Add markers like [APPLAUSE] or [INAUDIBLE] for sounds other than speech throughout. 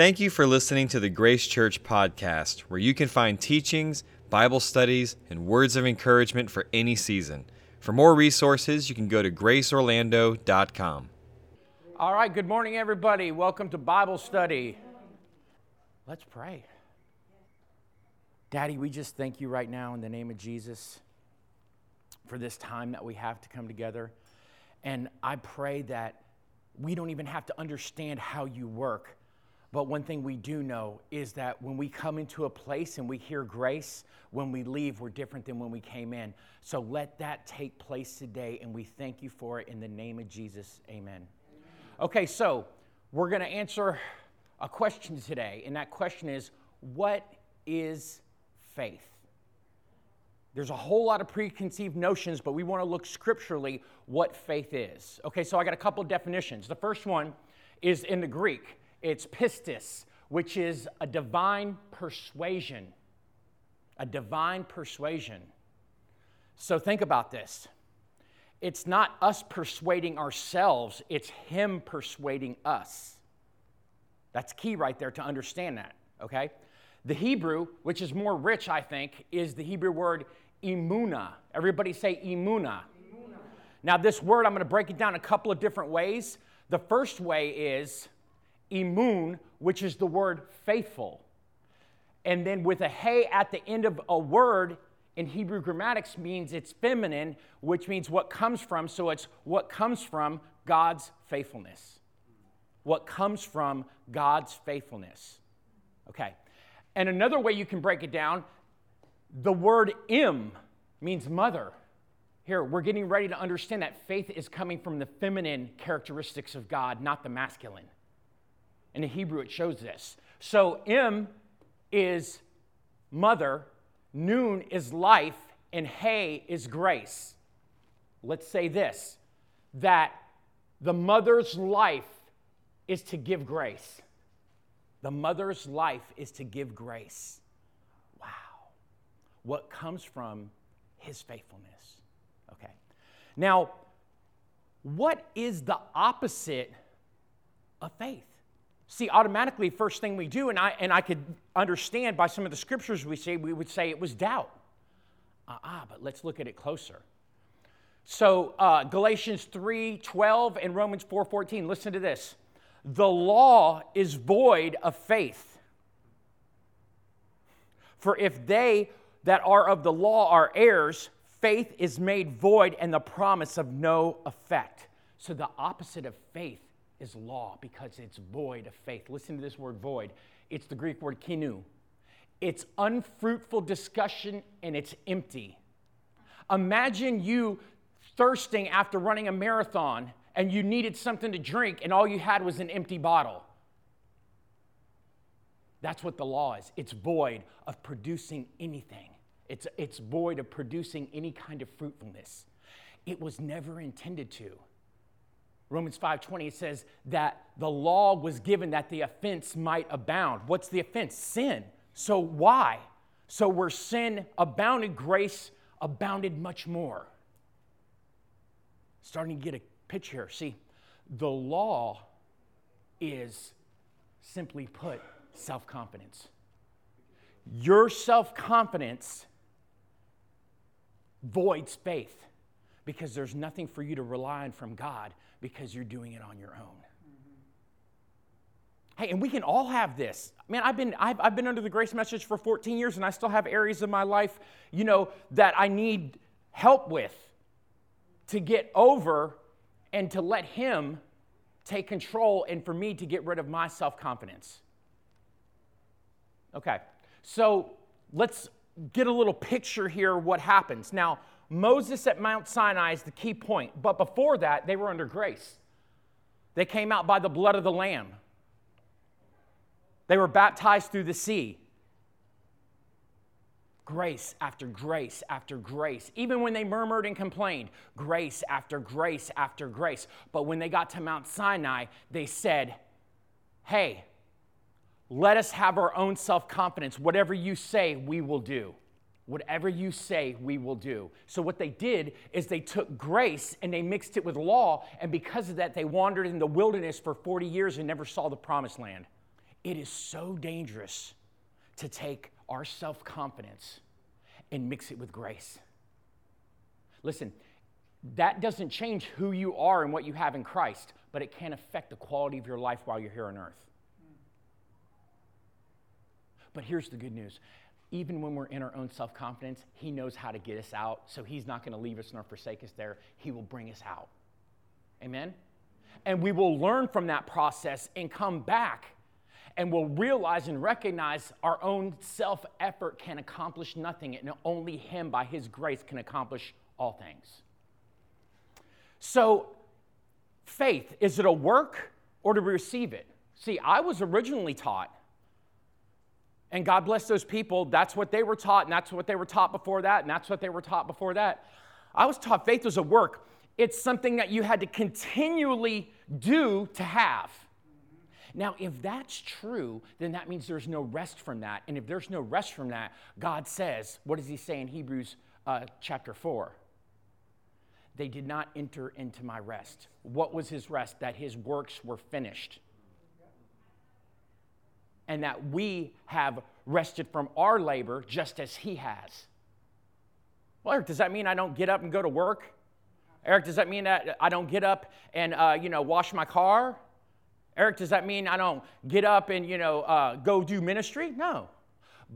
Thank you for listening to the Grace Church podcast, where you can find teachings, Bible studies, and words of encouragement for any season. For more resources, you can go to graceorlando.com. All right, good morning, everybody. Welcome to Bible study. Let's pray. Daddy, we just thank you right now in the name of Jesus for this time that we have to come together. And I pray that we don't even have to understand how you work but one thing we do know is that when we come into a place and we hear grace, when we leave, we're different than when we came in. So let that take place today, and we thank you for it in the name of Jesus. Amen. Okay, so we're going to answer a question today, and that question is what is faith? There's a whole lot of preconceived notions, but we want to look scripturally what faith is. Okay, so I got a couple definitions. The first one is in the Greek. It's pistis, which is a divine persuasion. A divine persuasion. So think about this. It's not us persuading ourselves, it's Him persuading us. That's key right there to understand that, okay? The Hebrew, which is more rich, I think, is the Hebrew word imuna. Everybody say imuna. imuna. Now, this word, I'm going to break it down a couple of different ways. The first way is imun, which is the word faithful. And then with a hey at the end of a word in Hebrew grammatics means it's feminine, which means what comes from. So it's what comes from God's faithfulness. What comes from God's faithfulness. Okay. And another way you can break it down, the word im means mother. Here, we're getting ready to understand that faith is coming from the feminine characteristics of God, not the masculine. In the Hebrew, it shows this. So M is mother, noon is life, and Hay is grace. Let's say this that the mother's life is to give grace. The mother's life is to give grace. Wow. What comes from his faithfulness. Okay. Now, what is the opposite of faith? See, automatically, first thing we do, and I, and I could understand by some of the scriptures we say, we would say it was doubt. Ah, uh but let's look at it closer. So, uh, Galatians 3 12 and Romans 4 14, listen to this. The law is void of faith. For if they that are of the law are heirs, faith is made void and the promise of no effect. So, the opposite of faith is law because it's void of faith. Listen to this word void. It's the Greek word kinu. It's unfruitful discussion and it's empty. Imagine you thirsting after running a marathon and you needed something to drink and all you had was an empty bottle. That's what the law is. It's void of producing anything. It's, it's void of producing any kind of fruitfulness. It was never intended to. Romans 5:20 says that the law was given that the offense might abound. What's the offense? Sin. So why? So where sin abounded, grace abounded much more. Starting to get a picture here. See, the law is simply put self-confidence. Your self-confidence voids faith because there's nothing for you to rely on from God because you're doing it on your own. Hey, and we can all have this. Man, I've been, I've, I've been under the grace message for 14 years, and I still have areas of my life, you know, that I need help with to get over and to let Him take control and for me to get rid of my self confidence. Okay, so let's get a little picture here what happens. Now, Moses at Mount Sinai is the key point. But before that, they were under grace. They came out by the blood of the Lamb. They were baptized through the sea. Grace after grace after grace. Even when they murmured and complained, grace after grace after grace. But when they got to Mount Sinai, they said, Hey, let us have our own self confidence. Whatever you say, we will do. Whatever you say, we will do. So, what they did is they took grace and they mixed it with law, and because of that, they wandered in the wilderness for 40 years and never saw the promised land. It is so dangerous to take our self confidence and mix it with grace. Listen, that doesn't change who you are and what you have in Christ, but it can affect the quality of your life while you're here on earth. But here's the good news even when we're in our own self confidence, He knows how to get us out. So He's not going to leave us nor forsake us there. He will bring us out. Amen? And we will learn from that process and come back and we'll realize and recognize our own self effort can accomplish nothing, and only Him by His grace can accomplish all things. So, faith, is it a work or to receive it? See, I was originally taught and God bless those people. That's what they were taught, and that's what they were taught before that, and that's what they were taught before that. I was taught faith was a work. It's something that you had to continually do to have. Now, if that's true, then that means there's no rest from that. And if there's no rest from that, God says, what does He say in Hebrews uh, chapter 4? They did not enter into my rest. What was His rest? That His works were finished and that we have rested from our labor just as he has. Well, Eric, does that mean I don't get up and go to work? Eric, does that mean that I don't get up and uh, you know wash my car? Eric, does that mean I don't get up and you know uh, go do ministry? No.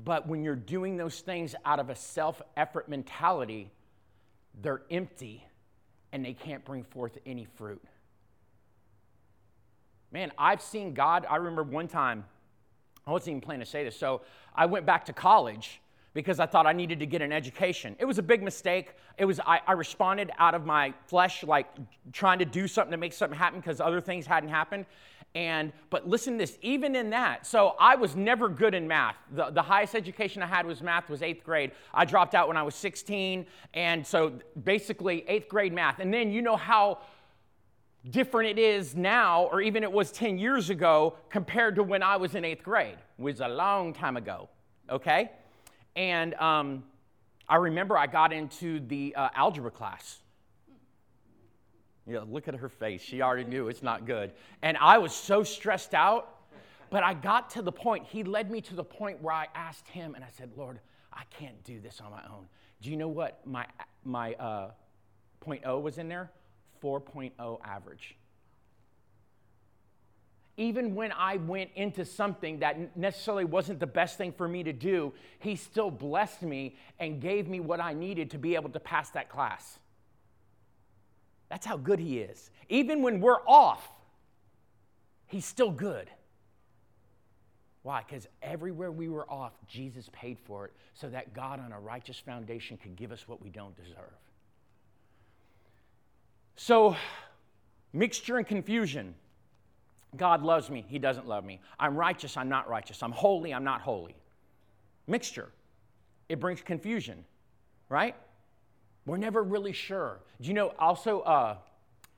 But when you're doing those things out of a self-effort mentality, they're empty and they can't bring forth any fruit. Man, I've seen God. I remember one time I wasn't even planning to say this. So I went back to college because I thought I needed to get an education. It was a big mistake. It was I, I responded out of my flesh, like trying to do something to make something happen because other things hadn't happened. And but listen to this, even in that, so I was never good in math. The, the highest education I had was math, was eighth grade. I dropped out when I was 16, and so basically eighth grade math. And then you know how different it is now, or even it was 10 years ago, compared to when I was in eighth grade. It was a long time ago, okay? And um, I remember I got into the uh, algebra class. Yeah, look at her face. She already knew it's not good. And I was so stressed out, but I got to the point, he led me to the point where I asked him, and I said, Lord, I can't do this on my own. Do you know what my, my uh, point O was in there? 4.0 average. Even when I went into something that necessarily wasn't the best thing for me to do, he still blessed me and gave me what I needed to be able to pass that class. That's how good he is. Even when we're off, he's still good. Why? Because everywhere we were off, Jesus paid for it so that God on a righteous foundation could give us what we don't deserve. So, mixture and confusion. God loves me, He doesn't love me. I'm righteous, I'm not righteous. I'm holy, I'm not holy. Mixture. It brings confusion, right? We're never really sure. Do you know also uh,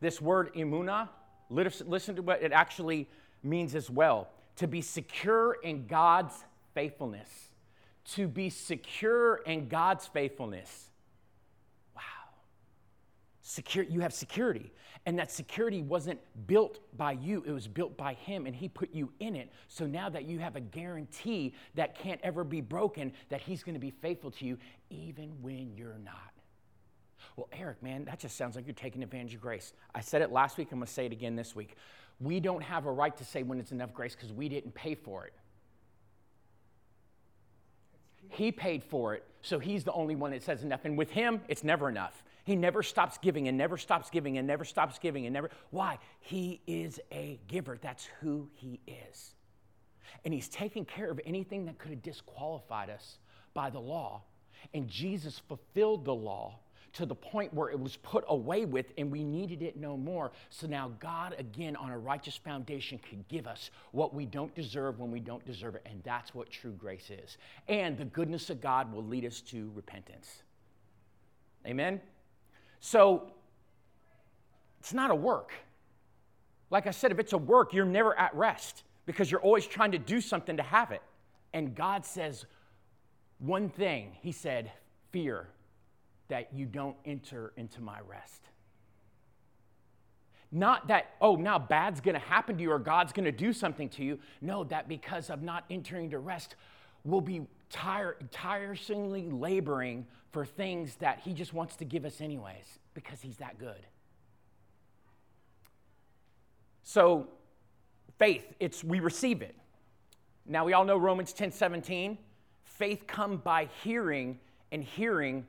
this word imuna? Listen to what it actually means as well to be secure in God's faithfulness. To be secure in God's faithfulness secure you have security. And that security wasn't built by you it was built by him and he put you in it. So now that you have a guarantee that can't ever be broken that he's going to be faithful to you even when you're not. Well eric man that just sounds like you're taking advantage of grace. I said it last week i'm going to say it again this week. We don't have a right to say when it's enough grace because we didn't pay for it he paid for it so he's the only one that says enough and with him it's never enough he never stops giving and never stops giving and never stops giving and never. Why? He is a giver. That's who he is. And he's taken care of anything that could have disqualified us by the law. And Jesus fulfilled the law to the point where it was put away with and we needed it no more. So now God, again, on a righteous foundation, could give us what we don't deserve when we don't deserve it. And that's what true grace is. And the goodness of God will lead us to repentance. Amen? So it's not a work. Like I said, if it's a work, you're never at rest because you're always trying to do something to have it. And God says one thing He said, fear that you don't enter into my rest. Not that, oh, now bad's gonna happen to you or God's gonna do something to you. No, that because of not entering to rest, we'll be tire, tiresomely laboring for things that He just wants to give us, anyways, because He's that good. So, faith, it's we receive it. Now we all know Romans 10 17. Faith come by hearing, and hearing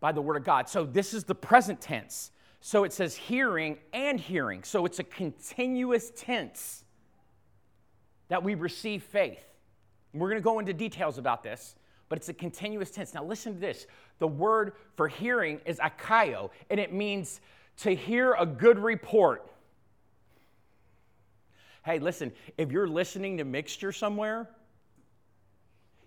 by the word of God. So this is the present tense. So it says hearing and hearing. So it's a continuous tense that we receive faith. We're going to go into details about this, but it's a continuous tense. Now listen to this. The word for hearing is akaio, and it means to hear a good report. Hey, listen, if you're listening to mixture somewhere,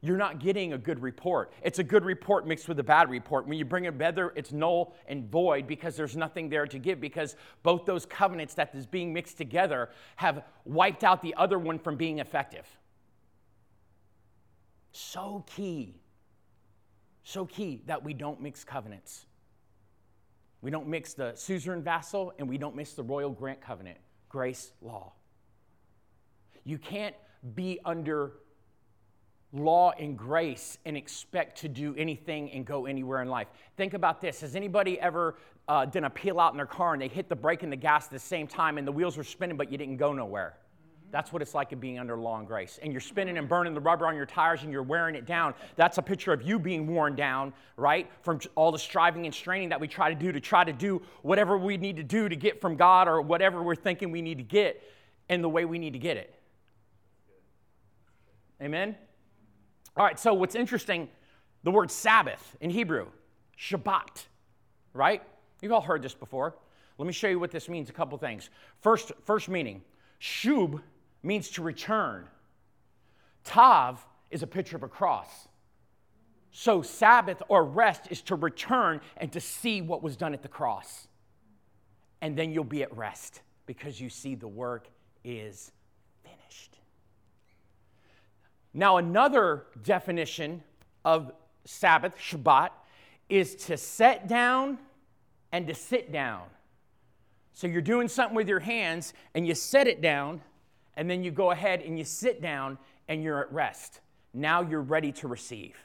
you're not getting a good report. It's a good report mixed with a bad report. When you bring it together, it's null and void because there's nothing there to give because both those covenants that is being mixed together have wiped out the other one from being effective. So key. So key that we don't mix covenants. We don't mix the suzerain vassal and we don't mix the royal grant covenant, grace law. You can't be under law and grace and expect to do anything and go anywhere in life. Think about this. Has anybody ever uh, done a peel out in their car and they hit the brake and the gas at the same time and the wheels were spinning, but you didn't go nowhere? That's what it's like in being under law and grace. And you're spinning and burning the rubber on your tires and you're wearing it down. That's a picture of you being worn down, right? From all the striving and straining that we try to do to try to do whatever we need to do to get from God or whatever we're thinking we need to get in the way we need to get it. Amen? All right, so what's interesting, the word Sabbath in Hebrew, Shabbat, right? You've all heard this before. Let me show you what this means a couple things. First, first meaning, Shub means to return. Tav is a picture of a cross. So, Sabbath or rest is to return and to see what was done at the cross. And then you'll be at rest because you see the work is now, another definition of Sabbath, Shabbat, is to set down and to sit down. So you're doing something with your hands and you set it down, and then you go ahead and you sit down and you're at rest. Now you're ready to receive.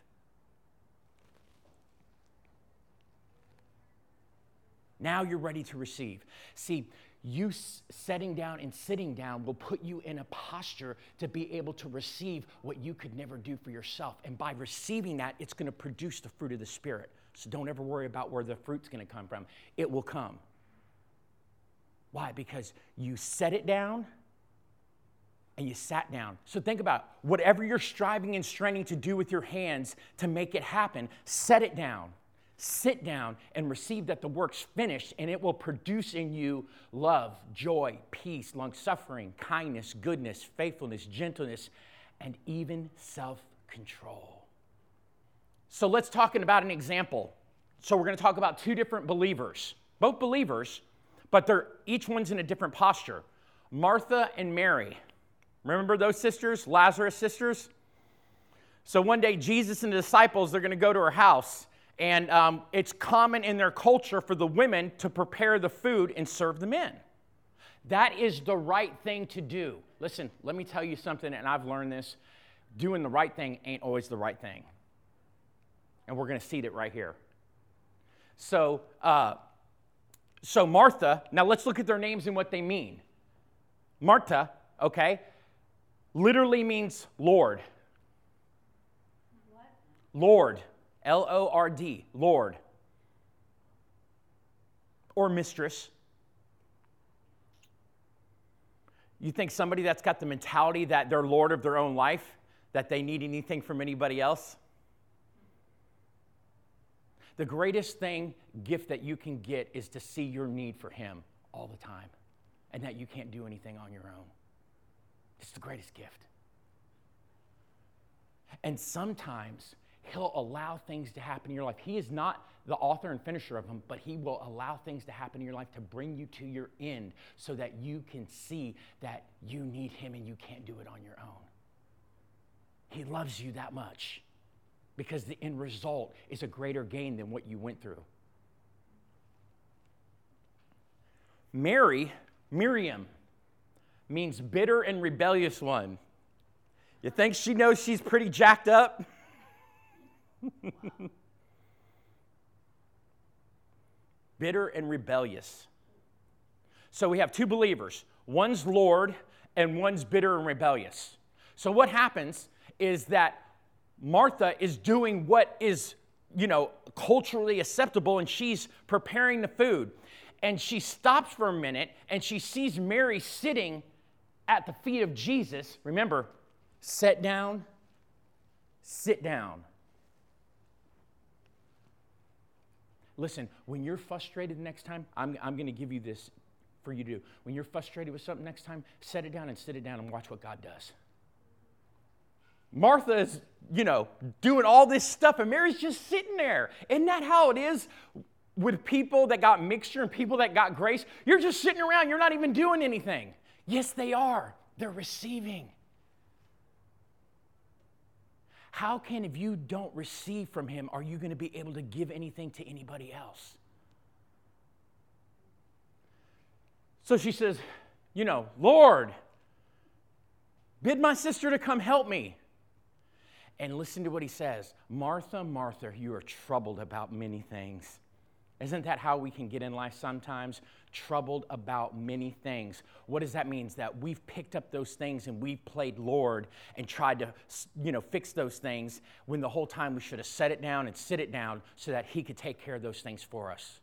Now you're ready to receive. See, you setting down and sitting down will put you in a posture to be able to receive what you could never do for yourself. And by receiving that, it's going to produce the fruit of the Spirit. So don't ever worry about where the fruit's going to come from. It will come. Why? Because you set it down and you sat down. So think about whatever you're striving and straining to do with your hands to make it happen, set it down sit down and receive that the work's finished and it will produce in you love, joy, peace, long suffering, kindness, goodness, faithfulness, gentleness, and even self control. So let's talk about an example. So we're going to talk about two different believers, both believers, but they're each one's in a different posture. Martha and Mary. Remember those sisters, Lazarus sisters? So one day Jesus and the disciples they're going to go to her house and um, it's common in their culture for the women to prepare the food and serve the men. That is the right thing to do. Listen, let me tell you something, and I've learned this doing the right thing ain't always the right thing. And we're going to see it right here. So, uh, so Martha, now let's look at their names and what they mean. Martha, okay, literally means Lord. What? Lord. L O R D, Lord, or mistress. You think somebody that's got the mentality that they're Lord of their own life, that they need anything from anybody else? The greatest thing, gift that you can get is to see your need for Him all the time and that you can't do anything on your own. It's the greatest gift. And sometimes He'll allow things to happen in your life. He is not the author and finisher of them, but He will allow things to happen in your life to bring you to your end so that you can see that you need Him and you can't do it on your own. He loves you that much because the end result is a greater gain than what you went through. Mary Miriam means bitter and rebellious one. You think she knows she's pretty jacked up? [LAUGHS] bitter and rebellious. So we have two believers one's Lord and one's bitter and rebellious. So what happens is that Martha is doing what is, you know, culturally acceptable and she's preparing the food. And she stops for a minute and she sees Mary sitting at the feet of Jesus. Remember, sit down, sit down. Listen, when you're frustrated next time, I'm, I'm going to give you this for you to do. When you're frustrated with something next time, set it down and sit it down and watch what God does. Martha is, you know, doing all this stuff, and Mary's just sitting there. Isn't that how it is with people that got mixture and people that got grace? You're just sitting around, you're not even doing anything. Yes, they are. They're receiving. How can, if you don't receive from Him, are you going to be able to give anything to anybody else? So she says, You know, Lord, bid my sister to come help me. And listen to what he says Martha, Martha, you are troubled about many things. Isn't that how we can get in life sometimes? Troubled about many things. What does that mean? That we've picked up those things and we've played Lord and tried to, you know, fix those things when the whole time we should have set it down and sit it down so that He could take care of those things for us.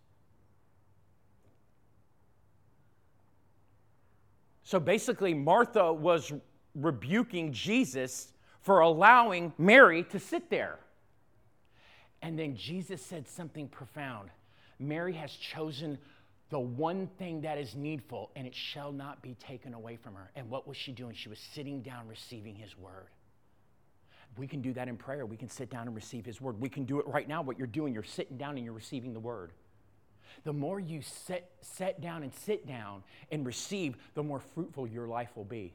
So basically, Martha was rebuking Jesus for allowing Mary to sit there. And then Jesus said something profound. Mary has chosen the one thing that is needful, and it shall not be taken away from her. And what was she doing? She was sitting down receiving his word. We can do that in prayer. We can sit down and receive his word. We can do it right now. What you're doing, you're sitting down and you're receiving the word. The more you sit, sit down and sit down and receive, the more fruitful your life will be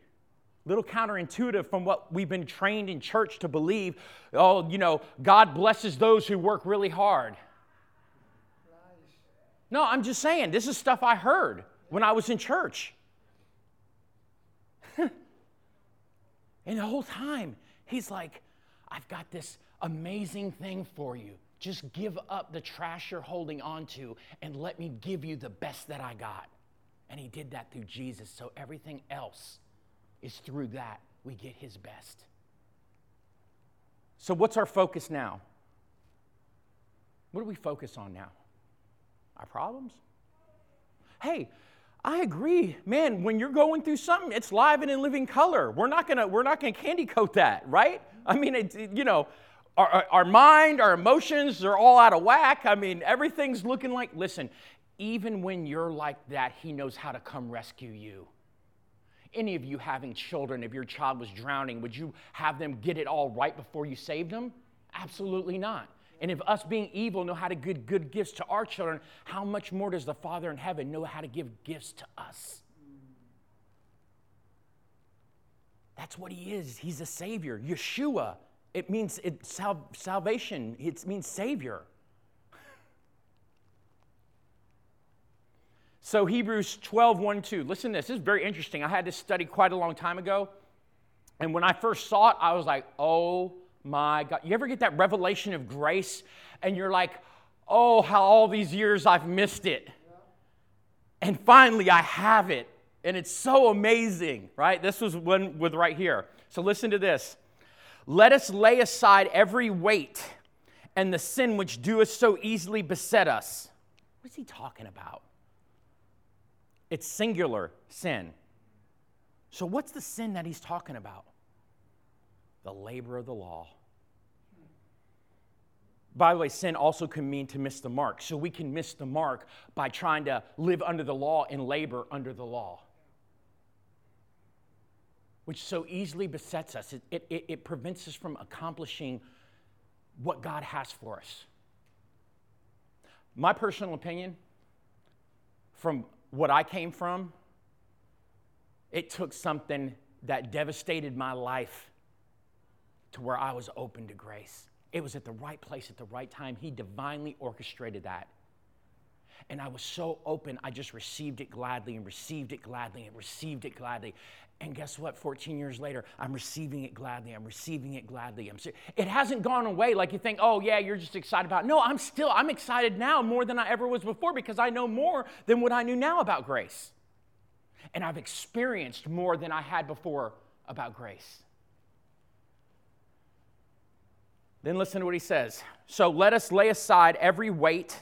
little counterintuitive from what we've been trained in church to believe oh you know god blesses those who work really hard no, I'm just saying, this is stuff I heard when I was in church. [LAUGHS] and the whole time, he's like, I've got this amazing thing for you. Just give up the trash you're holding on to and let me give you the best that I got. And he did that through Jesus. So everything else is through that we get his best. So, what's our focus now? What do we focus on now? Our problems? Hey, I agree, man. When you're going through something, it's live and in living color. We're not gonna we're not gonna candy coat that, right? I mean, it, you know, our, our mind, our emotions, they're all out of whack. I mean, everything's looking like. Listen, even when you're like that, He knows how to come rescue you. Any of you having children, if your child was drowning, would you have them get it all right before you saved them? Absolutely not. And if us being evil know how to give good gifts to our children, how much more does the Father in heaven know how to give gifts to us? That's what he is. He's a savior. Yeshua, it means it, sal- salvation, it means savior. [LAUGHS] So Hebrews 12, 1, 2. Listen to this. This is very interesting. I had this study quite a long time ago. And when I first saw it, I was like, oh my God. You ever get that revelation of grace and you're like, oh, how all these years I've missed it. And finally I have it. And it's so amazing, right? This was one with right here. So listen to this. Let us lay aside every weight and the sin which doeth so easily beset us. What is he talking about? It's singular sin. So, what's the sin that he's talking about? The labor of the law. By the way, sin also can mean to miss the mark. So we can miss the mark by trying to live under the law and labor under the law, which so easily besets us. It, it, it prevents us from accomplishing what God has for us. My personal opinion, from what I came from, it took something that devastated my life to where I was open to grace. It was at the right place at the right time. He divinely orchestrated that. And I was so open, I just received it gladly and received it gladly and received it gladly. And guess what? 14 years later, I'm receiving it gladly. I'm receiving it gladly. I'm, it hasn't gone away like you think, oh, yeah, you're just excited about it. No, I'm still, I'm excited now more than I ever was before because I know more than what I knew now about grace. And I've experienced more than I had before about grace. Then listen to what he says. So let us lay aside every weight.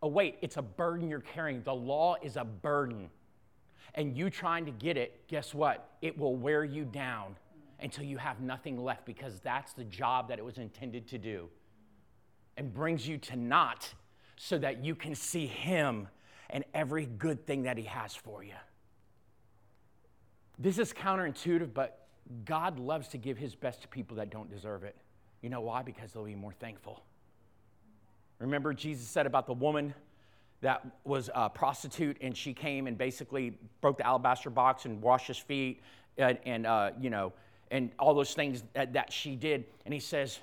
Oh, a weight, it's a burden you're carrying. The law is a burden and you trying to get it, guess what? It will wear you down until you have nothing left because that's the job that it was intended to do. And brings you to naught so that you can see Him and every good thing that He has for you. This is counterintuitive, but God loves to give His best to people that don't deserve it. You know why? Because they'll be more thankful. Remember, Jesus said about the woman that was a prostitute, and she came and basically broke the alabaster box and washed his feet, and, and uh, you know, and all those things that, that she did. And he says,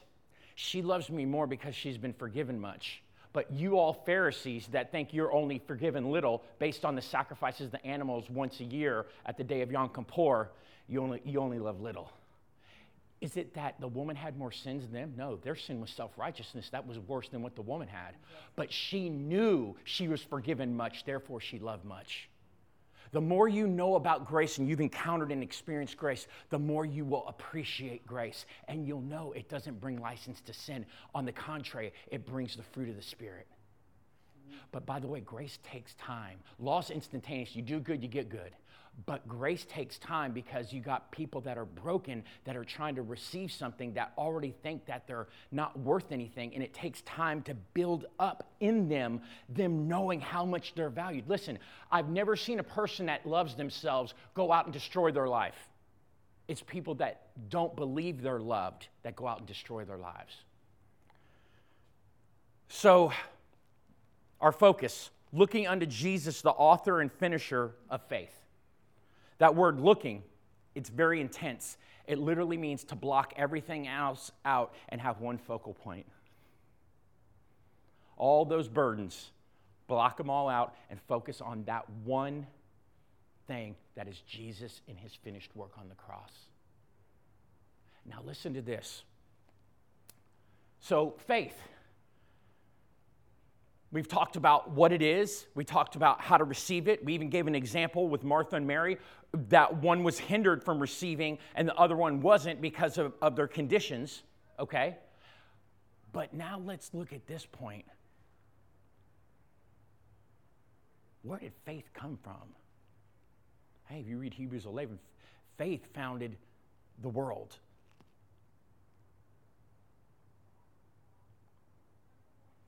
She loves me more because she's been forgiven much. But you all Pharisees that think you're only forgiven little based on the sacrifices of the animals once a year at the day of Yom Kippur, you only, you only love little. Is it that the woman had more sins than them? No, their sin was self righteousness. That was worse than what the woman had. But she knew she was forgiven much, therefore she loved much. The more you know about grace and you've encountered and experienced grace, the more you will appreciate grace. And you'll know it doesn't bring license to sin. On the contrary, it brings the fruit of the Spirit. But by the way, grace takes time. Law's instantaneous. You do good, you get good. But grace takes time because you got people that are broken that are trying to receive something that already think that they're not worth anything. And it takes time to build up in them, them knowing how much they're valued. Listen, I've never seen a person that loves themselves go out and destroy their life. It's people that don't believe they're loved that go out and destroy their lives. So, our focus looking unto Jesus, the author and finisher of faith. That word looking, it's very intense. It literally means to block everything else out and have one focal point. All those burdens, block them all out and focus on that one thing that is Jesus in his finished work on the cross. Now, listen to this. So, faith. We've talked about what it is. We talked about how to receive it. We even gave an example with Martha and Mary that one was hindered from receiving and the other one wasn't because of, of their conditions, okay? But now let's look at this point. Where did faith come from? Hey, if you read Hebrews 11, faith founded the world.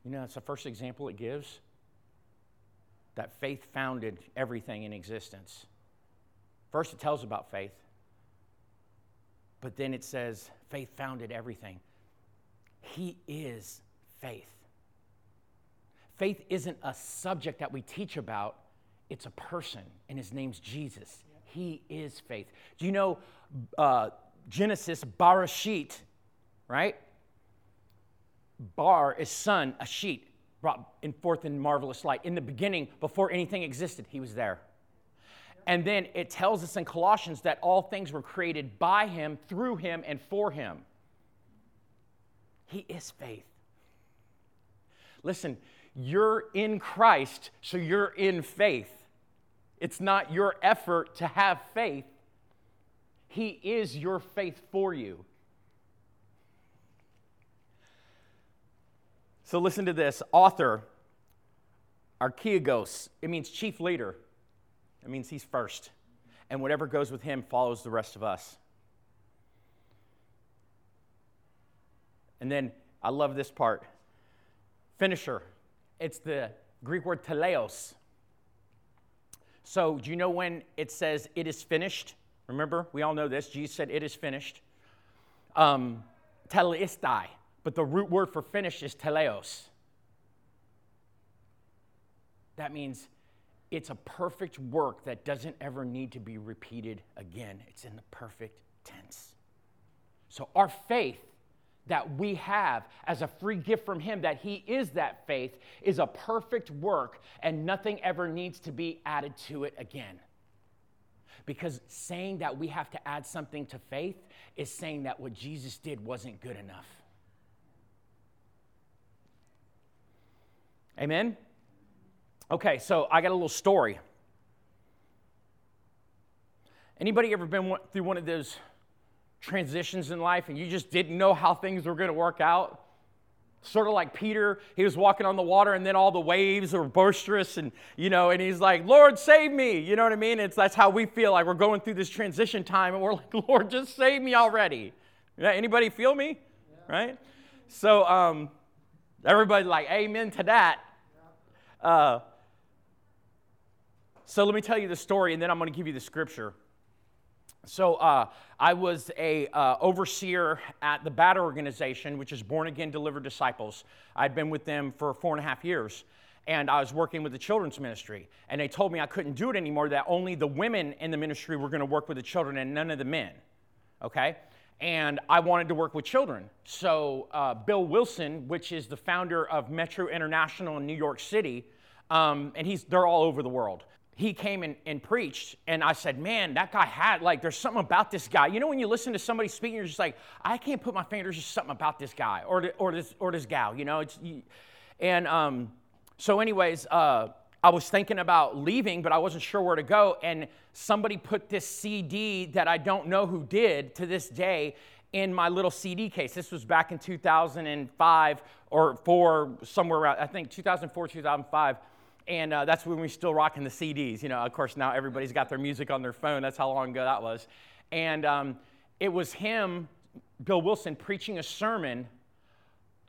You know, it's the first example it gives that faith founded everything in existence. First, it tells about faith, but then it says faith founded everything. He is faith. Faith isn't a subject that we teach about, it's a person, and his name's Jesus. He is faith. Do you know uh, Genesis, Barashit, right? Bar is son, a sheet brought in forth in marvelous light. In the beginning, before anything existed, he was there. And then it tells us in Colossians that all things were created by him, through him, and for him. He is faith. Listen, you're in Christ, so you're in faith. It's not your effort to have faith, He is your faith for you. So listen to this author, archaeagos, it means chief leader. It means he's first. And whatever goes with him follows the rest of us. And then I love this part finisher. It's the Greek word teleos. So, do you know when it says it is finished? Remember, we all know this. Jesus said it is finished. Um, telestai but the root word for finish is teleos. That means it's a perfect work that doesn't ever need to be repeated again. It's in the perfect tense. So our faith that we have as a free gift from Him, that He is that faith, is a perfect work and nothing ever needs to be added to it again. Because saying that we have to add something to faith is saying that what Jesus did wasn't good enough. Amen? Okay, so I got a little story. Anybody ever been through one of those transitions in life and you just didn't know how things were going to work out? Sort of like Peter, he was walking on the water and then all the waves were boisterous and, you know, and he's like, Lord, save me. You know what I mean? It's, that's how we feel like we're going through this transition time and we're like, [LAUGHS] Lord, just save me already. Anybody feel me? Yeah. Right? So, um, everybody like, amen to that. Uh, so let me tell you the story and then I'm going to give you the scripture. So uh, I was a uh, overseer at the BADD organization, which is Born Again Delivered Disciples. I'd been with them for four and a half years, and I was working with the children's ministry. And they told me I couldn't do it anymore; that only the women in the ministry were going to work with the children, and none of the men. Okay. And I wanted to work with children. So, uh, Bill Wilson, which is the founder of Metro International in New York City, um, and he's, they're all over the world he came and, and preached, and I said, Man, that guy had, like, there's something about this guy. You know, when you listen to somebody speaking, you're just like, I can't put my finger, there's just something about this guy or, or, this, or this gal, you know? It's, and um, so, anyways, uh, I was thinking about leaving, but I wasn't sure where to go. And somebody put this CD that I don't know who did to this day in my little CD case. This was back in 2005 or four, somewhere around, I think 2004, 2005 and uh, that's when we still rocking the CDs. You know, of course, now everybody's got their music on their phone. That's how long ago that was. And um, it was him, Bill Wilson, preaching a sermon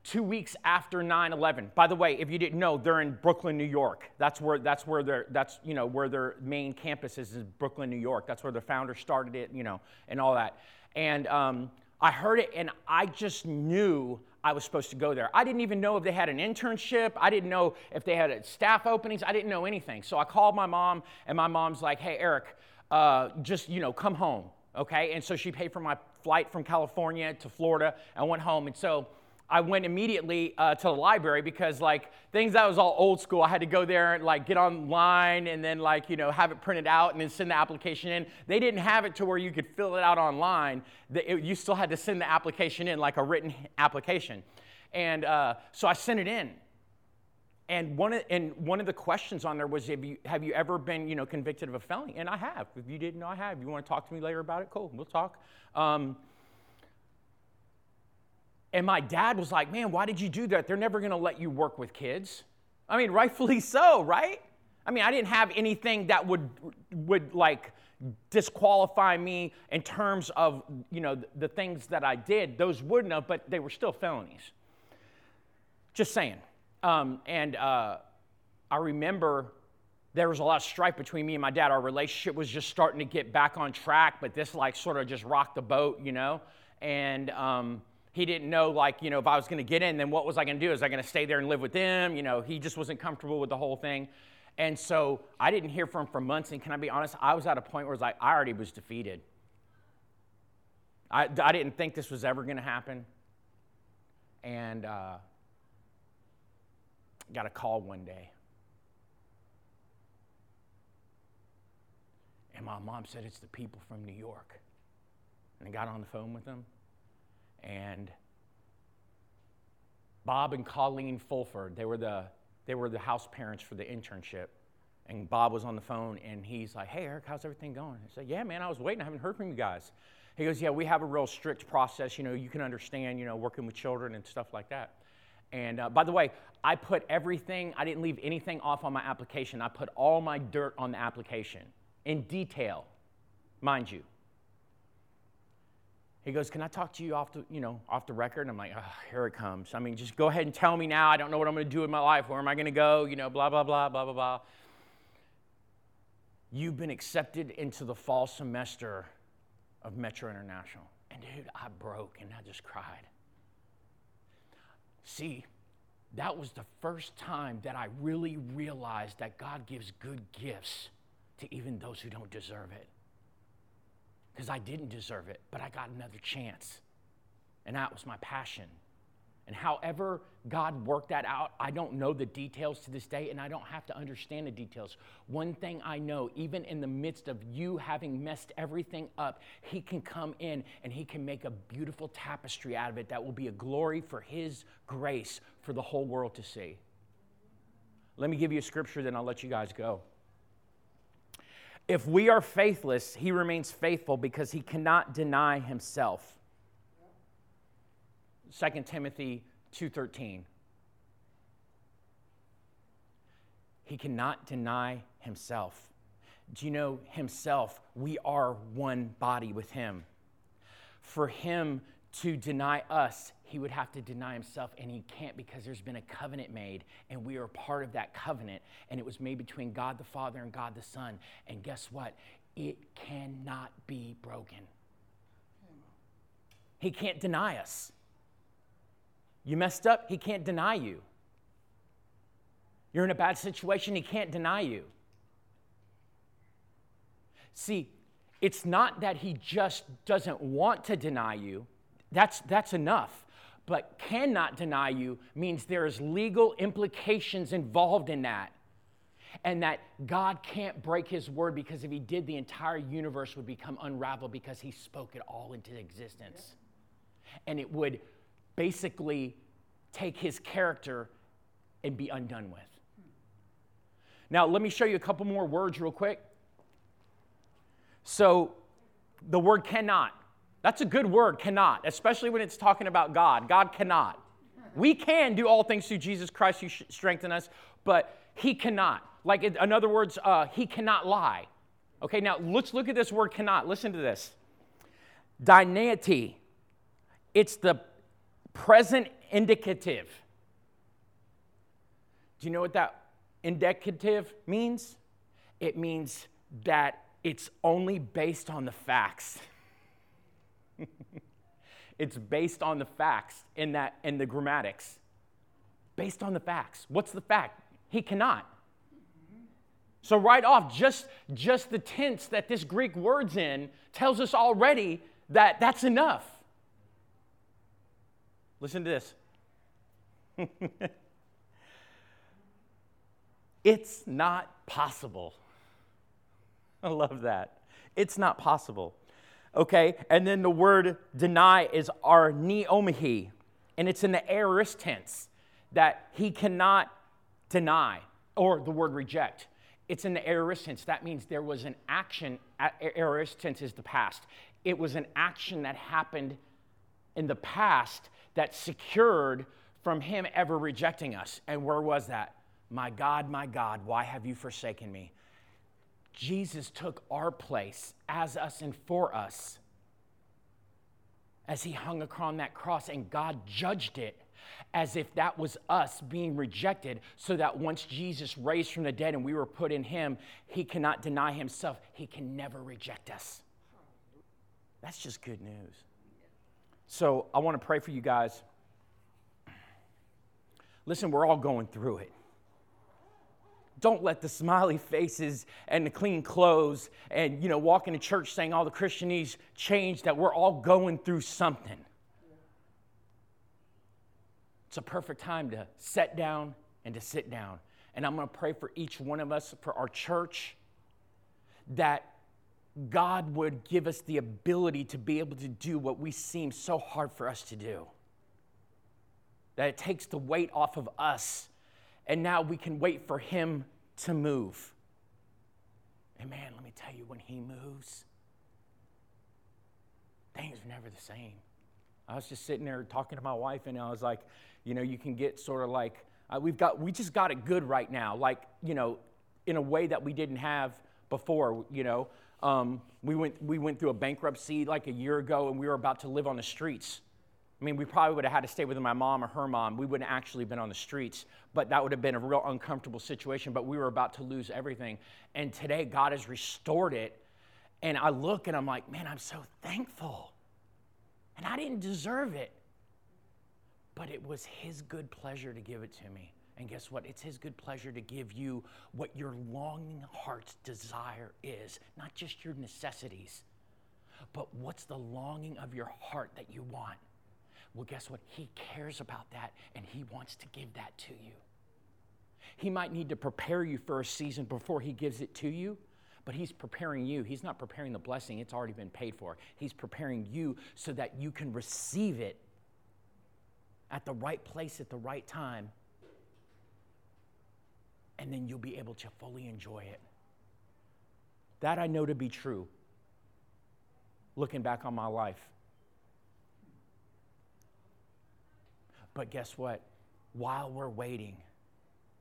two weeks after 9-11 by the way if you didn't know they're in brooklyn new york that's where that's where their that's you know where their main campus is in brooklyn new york that's where the founder started it you know and all that and um, i heard it and i just knew I was supposed to go there. I didn't even know if they had an internship. I didn't know if they had staff openings. I didn't know anything. So I called my mom, and my mom's like, hey, Eric, uh, just, you know, come home, okay? And so she paid for my flight from California to Florida. I went home. And so I went immediately uh, to the library because like things that was all old school. I had to go there and like get online and then like you know have it printed out and then send the application in. They didn't have it to where you could fill it out online. It, you still had to send the application in like a written application, and uh, so I sent it in. And one of, and one of the questions on there was, have you, have you ever been, you know, convicted of a felony? And I have. If you didn't know, I have. You want to talk to me later about it? Cool, we'll talk. Um, and my dad was like, Man, why did you do that? They're never going to let you work with kids. I mean, [LAUGHS] rightfully so, right? I mean, I didn't have anything that would, would like, disqualify me in terms of you know the things that I did. Those wouldn't have, but they were still felonies. Just saying. Um, and uh, I remember there was a lot of strife between me and my dad. Our relationship was just starting to get back on track, but this like sort of just rocked the boat, you know. And um, he didn't know, like, you know, if I was going to get in, then what was I going to do? Was I going to stay there and live with them? You know, he just wasn't comfortable with the whole thing. And so I didn't hear from him for months. And can I be honest? I was at a point where it was like, I already was defeated. I, I didn't think this was ever going to happen. And uh, got a call one day. And my mom said, It's the people from New York. And I got on the phone with them and Bob and Colleen Fulford, they were the, they were the house parents for the internship. And Bob was on the phone and he's like, Hey, Eric, how's everything going? I said, Yeah, man, I was waiting. I haven't heard from you guys. He goes, Yeah, we have a real strict process. You know, you can understand, you know, working with children and stuff like that. And uh, by the way, I put everything, I didn't leave anything off on my application. I put all my dirt on the application in detail, mind you. He goes, Can I talk to you off the, you know, off the record? And I'm like, oh, here it comes. I mean, just go ahead and tell me now. I don't know what I'm going to do in my life. Where am I going to go? You know, blah, blah, blah, blah, blah, blah. You've been accepted into the fall semester of Metro International. And dude, I broke and I just cried. See, that was the first time that I really realized that God gives good gifts to even those who don't deserve it because I didn't deserve it, but I got another chance. And that was my passion. And however God worked that out, I don't know the details to this day, and I don't have to understand the details. One thing I know, even in the midst of you having messed everything up, He can come in and He can make a beautiful tapestry out of it that will be a glory for His grace for the whole world to see. Let me give you a scripture, then I'll let you guys go. If we are faithless, He remains faithful because He cannot deny Himself. 2 Timothy 2:13. He cannot deny himself. Do you know himself? We are one body with him. For him to deny us, he would have to deny himself, and he can't because there's been a covenant made, and we are part of that covenant, and it was made between God the Father and God the Son. And guess what? It cannot be broken. He can't deny us. You messed up, he can't deny you. You're in a bad situation, he can't deny you. See, it's not that he just doesn't want to deny you, that's, that's enough. But cannot deny you means there's legal implications involved in that. And that God can't break his word because if he did, the entire universe would become unraveled because he spoke it all into existence. And it would basically take his character and be undone with. Now, let me show you a couple more words real quick. So, the word cannot. That's a good word, cannot, especially when it's talking about God. God cannot. We can do all things through Jesus Christ who strengthen us, but he cannot. Like, in other words, uh, he cannot lie. Okay, now let's look at this word cannot. Listen to this. Dineity. It's the present indicative. Do you know what that indicative means? It means that it's only based on the facts. [LAUGHS] [LAUGHS] it's based on the facts in that in the grammatics. Based on the facts. What's the fact? He cannot. So right off, just, just the tense that this Greek word's in tells us already that that's enough. Listen to this. [LAUGHS] it's not possible. I love that. It's not possible. Okay, and then the word deny is arneomai, and it's in the aorist tense that he cannot deny, or the word reject. It's in the aorist tense. That means there was an action, aorist tense is the past. It was an action that happened in the past that secured from him ever rejecting us. And where was that? My God, my God, why have you forsaken me? Jesus took our place as us and for us as he hung upon that cross, and God judged it as if that was us being rejected, so that once Jesus raised from the dead and we were put in him, he cannot deny himself. He can never reject us. That's just good news. So I want to pray for you guys. Listen, we're all going through it. Don't let the smiley faces and the clean clothes and you know walking to church saying all the Christianese change that we're all going through something. It's a perfect time to set down and to sit down. And I'm going to pray for each one of us, for our church, that God would give us the ability to be able to do what we seem so hard for us to do. That it takes the weight off of us, and now we can wait for Him to move. And man, let me tell you, when He moves, things are never the same. I was just sitting there talking to my wife, and I was like, you know, you can get sort of like, uh, we've got, we just got it good right now, like, you know, in a way that we didn't have before, you know. Um, we, went, we went through a bankruptcy like a year ago and we were about to live on the streets. I mean, we probably would have had to stay with my mom or her mom. We wouldn't actually been on the streets, but that would have been a real uncomfortable situation. But we were about to lose everything. And today, God has restored it. And I look and I'm like, man, I'm so thankful. And I didn't deserve it. But it was His good pleasure to give it to me. And guess what? It's His good pleasure to give you what your longing heart's desire is, not just your necessities, but what's the longing of your heart that you want. Well, guess what? He cares about that and He wants to give that to you. He might need to prepare you for a season before He gives it to you, but He's preparing you. He's not preparing the blessing, it's already been paid for. He's preparing you so that you can receive it at the right place at the right time, and then you'll be able to fully enjoy it. That I know to be true, looking back on my life. But guess what? While we're waiting,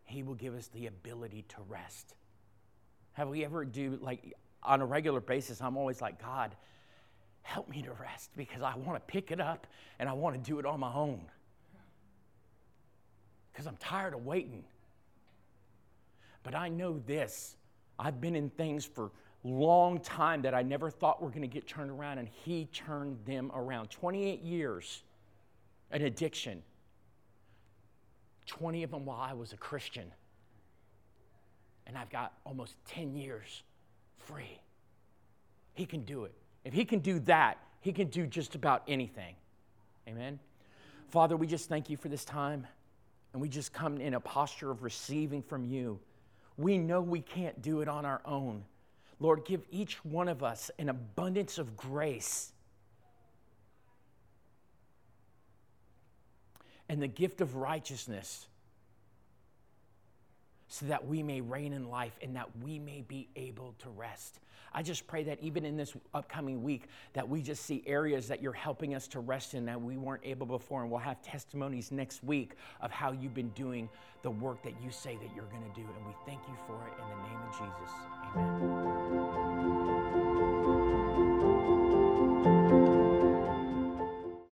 He will give us the ability to rest. Have we ever do like on a regular basis? I'm always like, God, help me to rest because I want to pick it up and I want to do it on my own. Because I'm tired of waiting. But I know this I've been in things for long time that I never thought were going to get turned around, and He turned them around. 28 years, an addiction. 20 of them while I was a Christian. And I've got almost 10 years free. He can do it. If He can do that, He can do just about anything. Amen. Father, we just thank you for this time. And we just come in a posture of receiving from you. We know we can't do it on our own. Lord, give each one of us an abundance of grace and the gift of righteousness so that we may reign in life and that we may be able to rest. I just pray that even in this upcoming week that we just see areas that you're helping us to rest in that we weren't able before and we'll have testimonies next week of how you've been doing the work that you say that you're going to do and we thank you for it in the name of Jesus. Amen.